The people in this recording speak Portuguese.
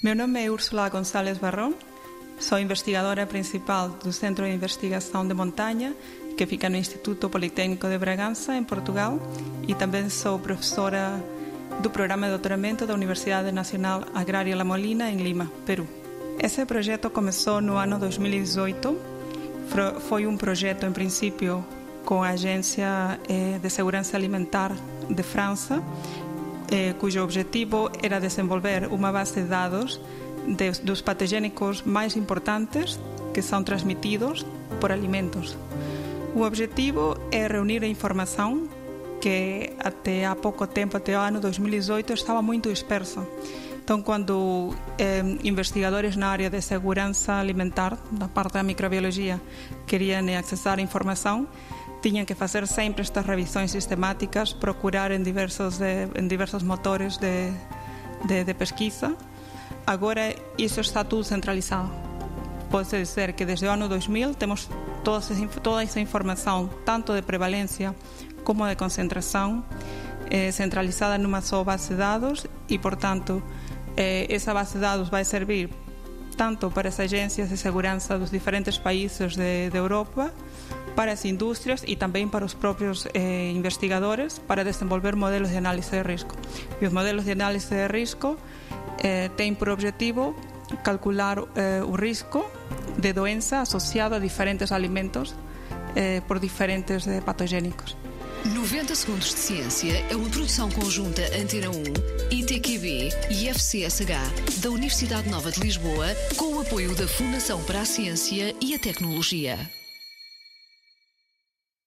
Meu nome é Úrsula Gonçalves Barrón, sou investigadora principal do Centro de Investigação de Montanha, que fica no Instituto Politécnico de Bragança, em Portugal, e também sou professora do programa de doutoramento da Universidade Nacional Agrária La Molina, em Lima, Peru. Esse projeto começou no ano 2018. Foi um projeto, em princípio, com a Agência eh, de Segurança Alimentar de França, eh, cujo objetivo era desenvolver uma base de dados de, dos patogênicos mais importantes que são transmitidos por alimentos. O objetivo é reunir a informação que até há pouco tempo, até o ano 2018, estava muito dispersa. Então, quando eh, investigadores na área de segurança alimentar, da parte da microbiologia, queriam acessar informação, tinham que fazer sempre estas revisões sistemáticas, procurar em diversos, de, em diversos motores de, de, de pesquisa. Agora, isso está tudo centralizado. Pode dizer que desde o ano 2000 temos toda essa, toda essa informação, tanto de prevalência como de concentração, eh, centralizada numa só base de dados e, portanto, eh, essa base de dados vai servir tanto para as agências de segurança dos diferentes países de, de Europa, para as indústrias e também para os próprios eh, investigadores para desenvolver modelos de análise de risco. E os modelos de análise de risco eh, por objetivo calcular eh, o risco de doença associado a diferentes alimentos eh, por diferentes eh, patogénicos. 90 Segundos de Ciência é uma produção conjunta Antena 1, ITQB e FCSH da Universidade Nova de Lisboa, com o apoio da Fundação para a Ciência e a Tecnologia.